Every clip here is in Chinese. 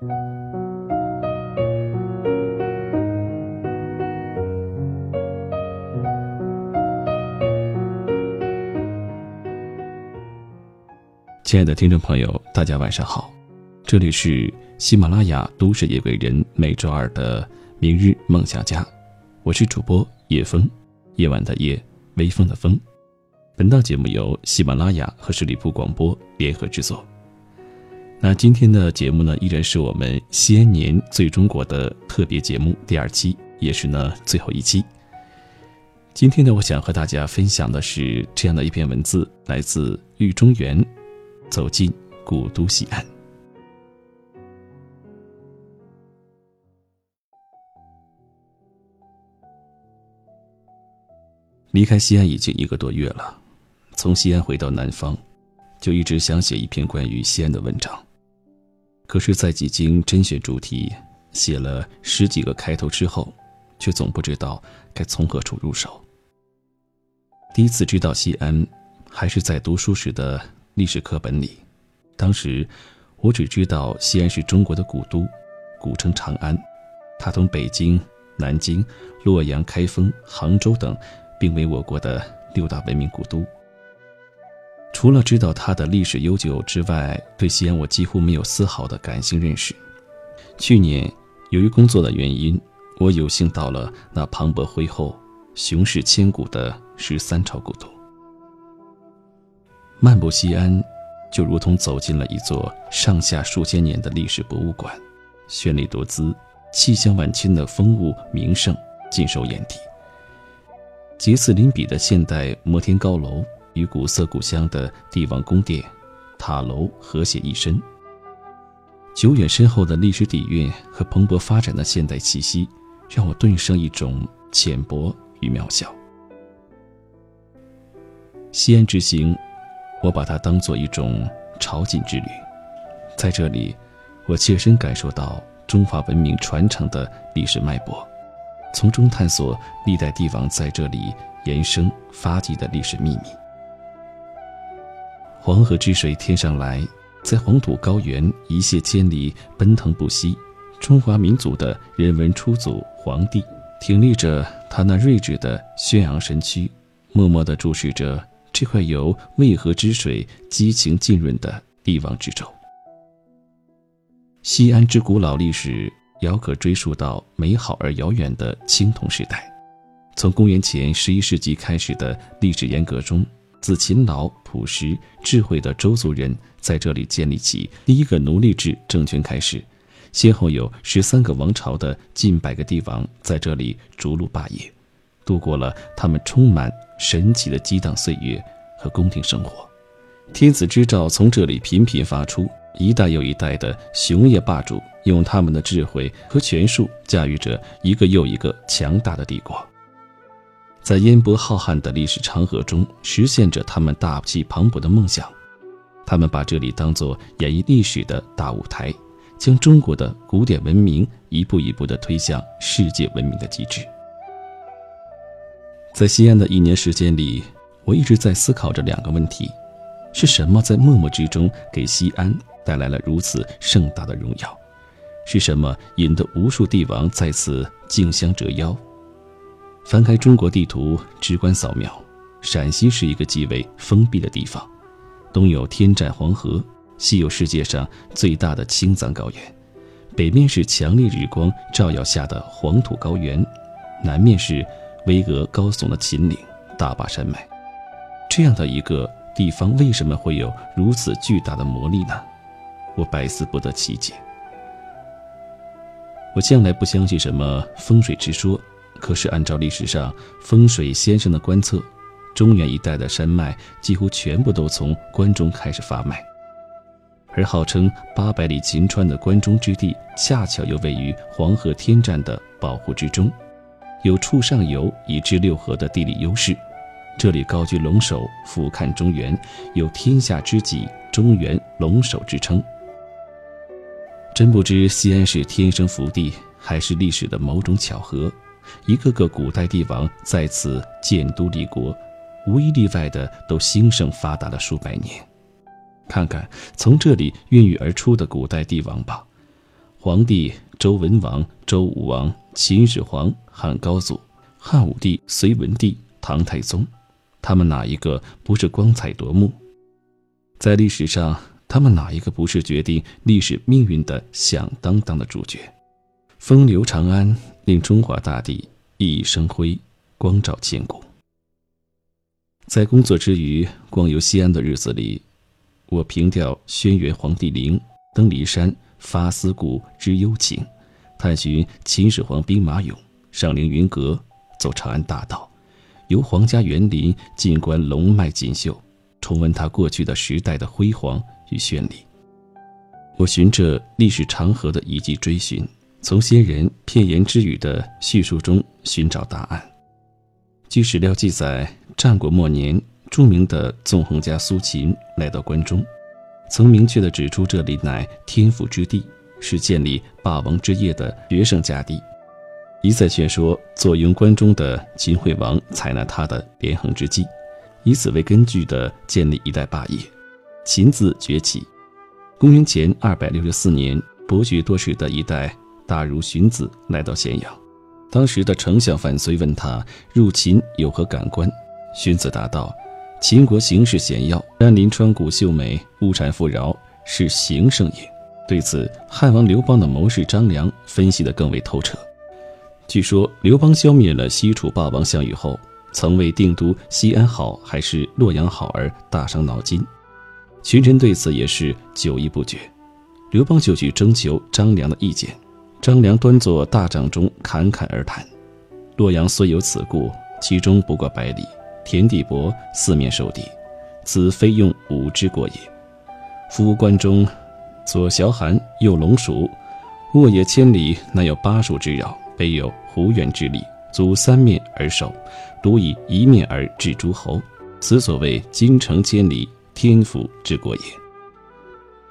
亲爱的听众朋友，大家晚上好，这里是喜马拉雅都市夜归人每周二的明日梦想家，我是主播叶风，夜晚的夜，微风的风。本档节目由喜马拉雅和十里铺广播联合制作。那今天的节目呢，依然是我们西安年最中国的特别节目第二期，也是呢最后一期。今天呢，我想和大家分享的是这样的一篇文字，来自玉中原。走进古都西安。离开西安已经一个多月了，从西安回到南方，就一直想写一篇关于西安的文章。可是，在几经甄选主题，写了十几个开头之后，却总不知道该从何处入手。第一次知道西安，还是在读书时的。历史课本里，当时我只知道西安是中国的古都，古称长安。它同北京、南京、洛阳、开封、杭州等并为我国的六大文明古都。除了知道它的历史悠久之外，对西安我几乎没有丝毫的感性认识。去年由于工作的原因，我有幸到了那磅礴恢厚、雄视千古的十三朝古都。漫步西安，就如同走进了一座上下数千年的历史博物馆，绚丽多姿、气象万千的风物名胜尽收眼底。杰斯林比的现代摩天高楼与古色古香的帝王宫殿、塔楼和谐一身。久远深厚的历史底蕴和蓬勃发展的现代气息，让我顿生一种浅薄与渺小。西安之行。我把它当做一种朝觐之旅，在这里，我切身感受到中华文明传承的历史脉搏，从中探索历代帝王在这里延生发迹的历史秘密。黄河之水天上来，在黄土高原一泻千里，奔腾不息。中华民族的人文初祖黄帝，挺立着他那睿智的宣扬身躯，默默地注视着。这块由渭河之水激情浸润的帝王之州，西安之古老历史遥可追溯到美好而遥远的青铜时代。从公元前十一世纪开始的历史沿革中，自勤劳、朴实、智慧的周族人在这里建立起第一个奴隶制政权开始，先后有十三个王朝的近百个帝王在这里逐鹿霸业，度过了他们充满。神奇的激荡岁月和宫廷生活，天子之诏从这里频频发出，一代又一代的雄业霸主用他们的智慧和权术驾驭着一个又一个强大的帝国，在烟波浩瀚的历史长河中实现着他们大气磅礴的梦想。他们把这里当作演绎历史的大舞台，将中国的古典文明一步一步地推向世界文明的极致。在西安的一年时间里，我一直在思考着两个问题：是什么在默默之中给西安带来了如此盛大的荣耀？是什么引得无数帝王在此竞相折腰？翻开中国地图，直观扫描，陕西是一个极为封闭的地方，东有天占黄河，西有世界上最大的青藏高原，北面是强烈日光照耀下的黄土高原，南面是。巍峨高耸的秦岭、大巴山脉，这样的一个地方，为什么会有如此巨大的魔力呢？我百思不得其解。我向来不相信什么风水之说，可是按照历史上风水先生的观测，中原一带的山脉几乎全部都从关中开始发脉，而号称八百里秦川的关中之地，恰巧又位于黄河天战的保护之中。有处上游以至六合的地理优势，这里高居龙首，俯瞰中原，有“天下之脊，中原龙首”之称。真不知西安是天生福地，还是历史的某种巧合？一个个古代帝王在此建都立国，无一例外的都兴盛发达了数百年。看看从这里孕育而出的古代帝王吧，黄帝、周文王、周武王、秦始皇、汉高祖、汉武帝、隋文帝、唐太宗，他们哪一个不是光彩夺目？在历史上，他们哪一个不是决定历史命运的响当当的主角？风流长安，令中华大地熠熠生辉，光照千古。在工作之余逛游西安的日子里，我凭吊轩辕黄帝陵，登骊山发思古之幽情，探寻秦始皇兵马俑，上凌云阁，走长安大道，游皇家园林，尽观龙脉锦绣，重温他过去的时代的辉煌与绚丽。我循着历史长河的遗迹追寻，从先人片言之语的叙述中寻找答案。据史料记载。战国末年，著名的纵横家苏秦来到关中，曾明确地指出这里乃天府之地，是建立霸王之业的决胜佳地，一再劝说坐拥关中的秦惠王采纳他的连横之计，以此为根据的建立一代霸业，秦字崛起。公元前二百六十四年，博学多识的一代大儒荀子来到咸阳，当时的丞相范睢问他入秦有何感官？荀子答道：“秦国形势险要，山林川谷秀美，物产富饶，是形胜也。”对此，汉王刘邦的谋士张良分析得更为透彻。据说，刘邦消灭了西楚霸王项羽后，曾为定都西安好还是洛阳好而大伤脑筋，群臣对此也是久疑不决。刘邦就去征求张良的意见，张良端坐大帐中侃侃而谈：“洛阳虽有此故，其中不过百里。”田地薄，四面受敌，此非用武之过也。夫关中左崤函，右龙蜀，沃野千里，南有巴蜀之扰，北有胡远之力，足三面而守，独以一面而制诸侯。此所谓京城千里，天府之国也。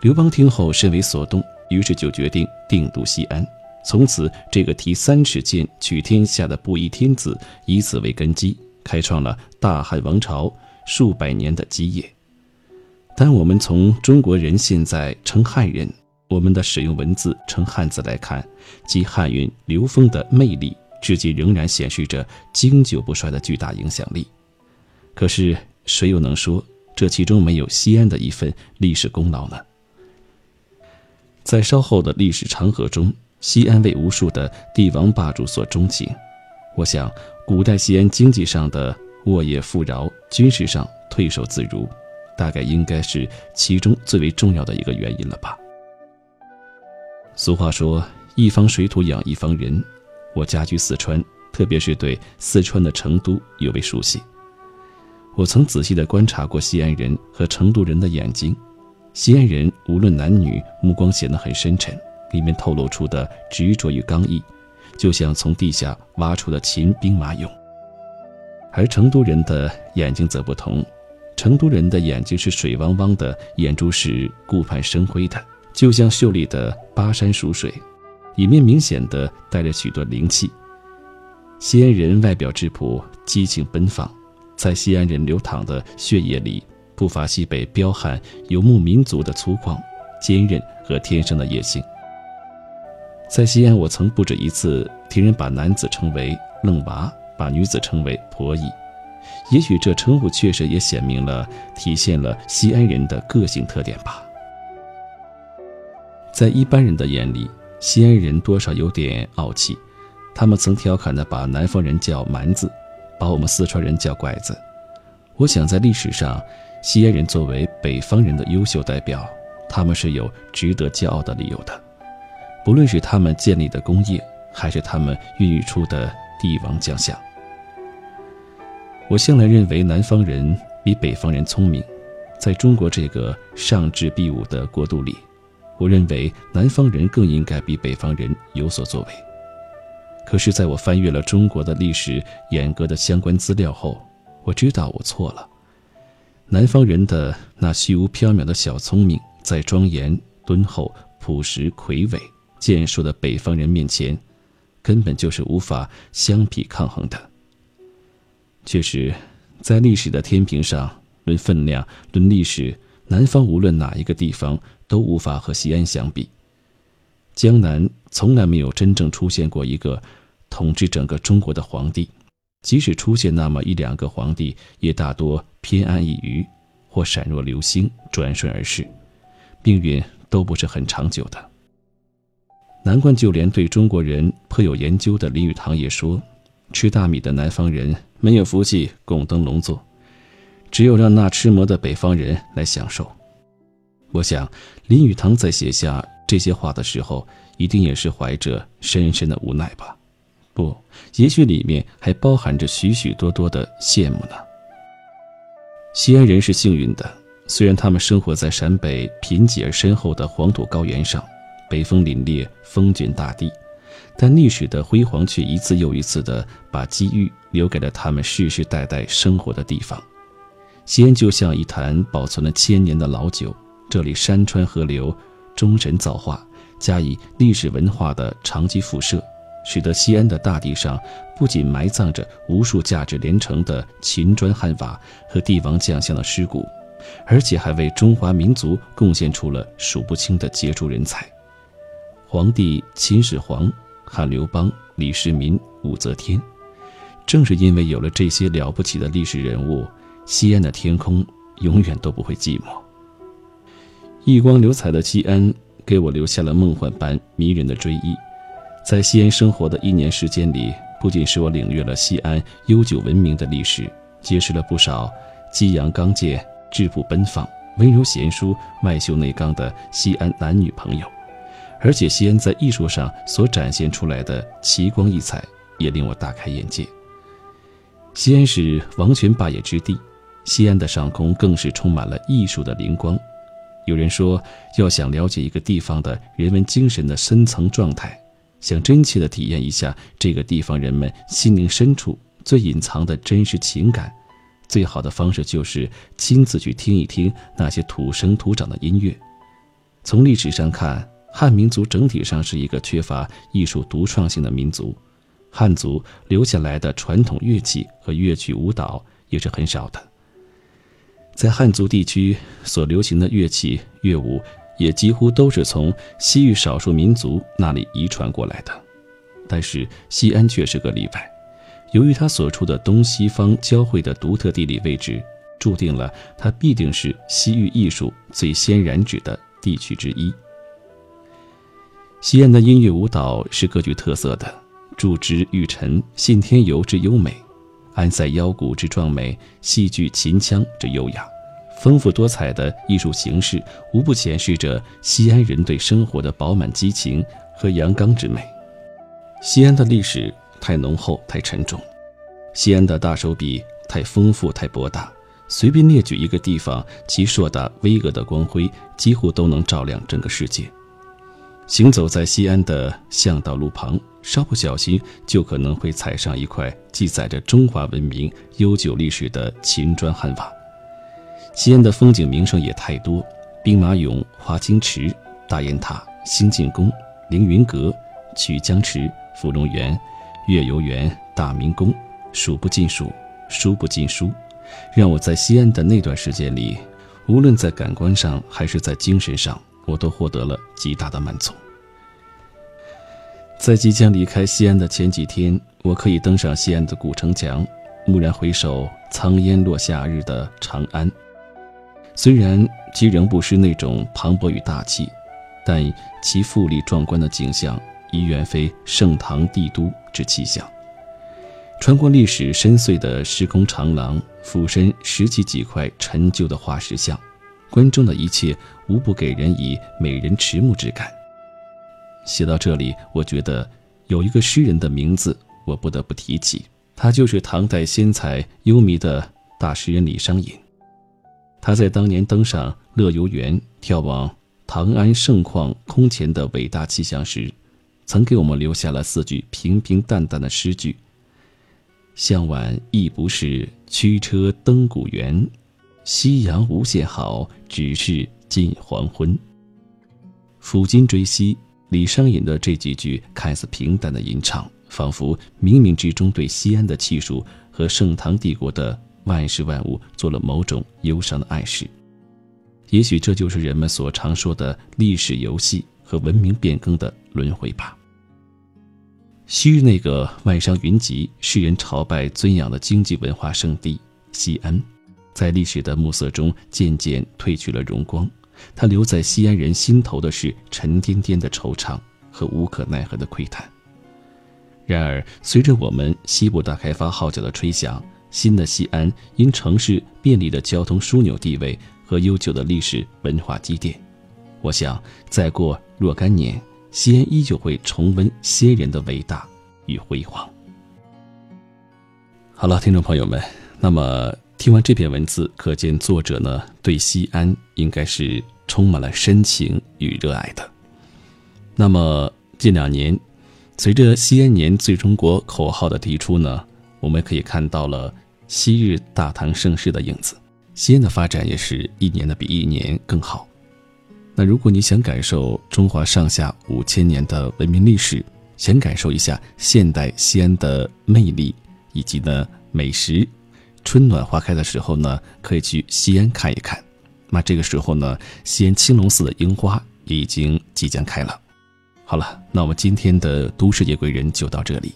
刘邦听后甚为所动，于是就决定定都西安。从此，这个提三尺剑取天下的布衣天子，以此为根基。开创了大汉王朝数百年的基业。但我们从中国人现在称汉人，我们的使用文字称汉字来看，即汉韵流风的魅力，至今仍然显示着经久不衰的巨大影响力。可是，谁又能说这其中没有西安的一份历史功劳呢？在稍后的历史长河中，西安为无数的帝王霸主所钟情。我想。古代西安经济上的沃野富饶，军事上退守自如，大概应该是其中最为重要的一个原因了吧。俗话说“一方水土养一方人”，我家居四川，特别是对四川的成都尤为熟悉。我曾仔细地观察过西安人和成都人的眼睛，西安人无论男女，目光显得很深沉，里面透露出的执着与刚毅。就像从地下挖出的秦兵马俑，而成都人的眼睛则不同，成都人的眼睛是水汪汪的，眼珠是顾盼生辉的，就像秀丽的巴山蜀水，里面明显的带着许多灵气。西安人外表质朴，激情奔放，在西安人流淌的血液里，不乏西北彪悍游牧民族的粗犷、坚韧和天生的野性。在西安，我曾不止一次听人把男子称为“愣娃”，把女子称为“婆姨”。也许这称呼确实也显明了、体现了西安人的个性特点吧。在一般人的眼里，西安人多少有点傲气，他们曾调侃的把南方人叫“蛮子”，把我们四川人叫“拐子”。我想，在历史上，西安人作为北方人的优秀代表，他们是有值得骄傲的理由的。不论是他们建立的工业，还是他们孕育出的帝王将相，我向来认为南方人比北方人聪明。在中国这个上智必武的国度里，我认为南方人更应该比北方人有所作为。可是，在我翻阅了中国的历史严格的相关资料后，我知道我错了。南方人的那虚无缥缈的小聪明，在庄严敦厚、朴实魁伟。健硕的北方人面前，根本就是无法相匹抗衡的。确实，在历史的天平上，论分量、论历史，南方无论哪一个地方都无法和西安相比。江南从来没有真正出现过一个统治整个中国的皇帝，即使出现那么一两个皇帝，也大多偏安一隅，或闪若流星，转瞬而逝，命运都不是很长久的。难怪就连对中国人颇有研究的林语堂也说：“吃大米的南方人没有福气供灯笼坐，只有让那吃馍的北方人来享受。”我想，林语堂在写下这些话的时候，一定也是怀着深深的无奈吧？不，也许里面还包含着许许多多的羡慕呢。西安人是幸运的，虽然他们生活在陕北贫瘠而深厚的黄土高原上，北风凛冽，风卷大地，但历史的辉煌却一次又一次地把机遇留给了他们世世代代生活的地方。西安就像一坛保存了千年的老酒。这里山川河流，终神造化，加以历史文化的长期辐射，使得西安的大地上不仅埋葬着无数价值连城的秦砖汉瓦和帝王将相的尸骨，而且还为中华民族贡献出了数不清的杰出人才。皇帝秦始皇、汉刘邦、李世民、武则天，正是因为有了这些了不起的历史人物，西安的天空永远都不会寂寞。异光流彩的西安，给我留下了梦幻般迷人的追忆。在西安生活的一年时间里，不仅使我领略了西安悠久文明的历史，结识了不少激扬刚健、质朴奔放、温柔贤淑、外秀内刚的西安男女朋友，而且西安在艺术上所展现出来的奇光异彩，也令我大开眼界。西安是王权霸业之地，西安的上空更是充满了艺术的灵光。有人说，要想了解一个地方的人文精神的深层状态，想真切地体验一下这个地方人们心灵深处最隐藏的真实情感，最好的方式就是亲自去听一听那些土生土长的音乐。从历史上看，汉民族整体上是一个缺乏艺术独创性的民族，汉族留下来的传统乐器和乐曲舞蹈也是很少的。在汉族地区所流行的乐器乐舞，也几乎都是从西域少数民族那里遗传过来的。但是西安却是个例外，由于它所处的东西方交汇的独特地理位置，注定了它必定是西域艺术最先染指的地区之一。西安的音乐舞蹈是各具特色的，祝之玉尘，信天游之优美。安塞腰鼓之壮美，戏剧秦腔之优雅，丰富多彩的艺术形式，无不显示着西安人对生活的饱满激情和阳刚之美。西安的历史太浓厚、太沉重，西安的大手笔太丰富、太博大。随便列举一个地方，其硕大巍峨的光辉几乎都能照亮整个世界。行走在西安的巷道路旁。稍不小心，就可能会踩上一块记载着中华文明悠久历史的秦砖汉瓦。西安的风景名胜也太多：兵马俑、华清池、大雁塔、兴晋宫、凌云阁、曲江池、芙蓉园、月游园、大明宫，数不尽数，书不尽书。让我在西安的那段时间里，无论在感官上还是在精神上，我都获得了极大的满足。在即将离开西安的前几天，我可以登上西安的古城墙，蓦然回首苍烟落夏日的长安。虽然其仍不失那种磅礴与大气，但其富丽壮观的景象已远非盛唐帝都之气象。穿过历史深邃的时空长廊，俯身拾起几块陈旧的化石像，关中的一切无不给人以美人迟暮之感。写到这里，我觉得有一个诗人的名字我不得不提起，他就是唐代仙才幽冥的大诗人李商隐。他在当年登上乐游原，眺望唐安盛况空前的伟大气象时，曾给我们留下了四句平平淡淡的诗句：“向晚亦不是驱车登古原，夕阳无限好，只是近黄昏。”抚今追昔。李商隐的这几句看似平淡的吟唱，仿佛冥冥之中对西安的气数和盛唐帝国的万事万物做了某种忧伤的暗示。也许这就是人们所常说的历史游戏和文明变更的轮回吧。昔日那个万商云集、世人朝拜尊仰的经济文化圣地西安，在历史的暮色中渐渐褪去了荣光。它留在西安人心头的是沉甸甸的惆怅和无可奈何的喟叹。然而，随着我们西部大开发号角的吹响，新的西安因城市便利的交通枢纽地位和悠久的历史文化积淀，我想再过若干年，西安依旧会重温先人的伟大与辉煌。好了，听众朋友们，那么听完这篇文字，可见作者呢对西安应该是充满了深情与热爱的。那么近两年。随着“西安年最中国”口号的提出呢，我们可以看到了昔日大唐盛世的影子。西安的发展也是一年的比一年更好。那如果你想感受中华上下五千年的文明历史，想感受一下现代西安的魅力以及呢美食，春暖花开的时候呢，可以去西安看一看。那这个时候呢，西安青龙寺的樱花也已经即将开了。好了，那我们今天的都市夜归人就到这里。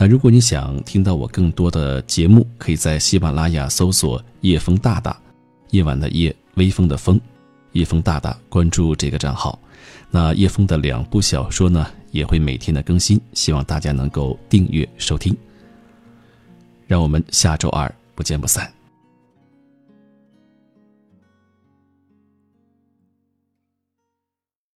那如果你想听到我更多的节目，可以在喜马拉雅搜索“夜风大大”，夜晚的夜，微风的风，夜风大大，关注这个账号。那叶枫的两部小说呢，也会每天的更新，希望大家能够订阅收听。让我们下周二不见不散。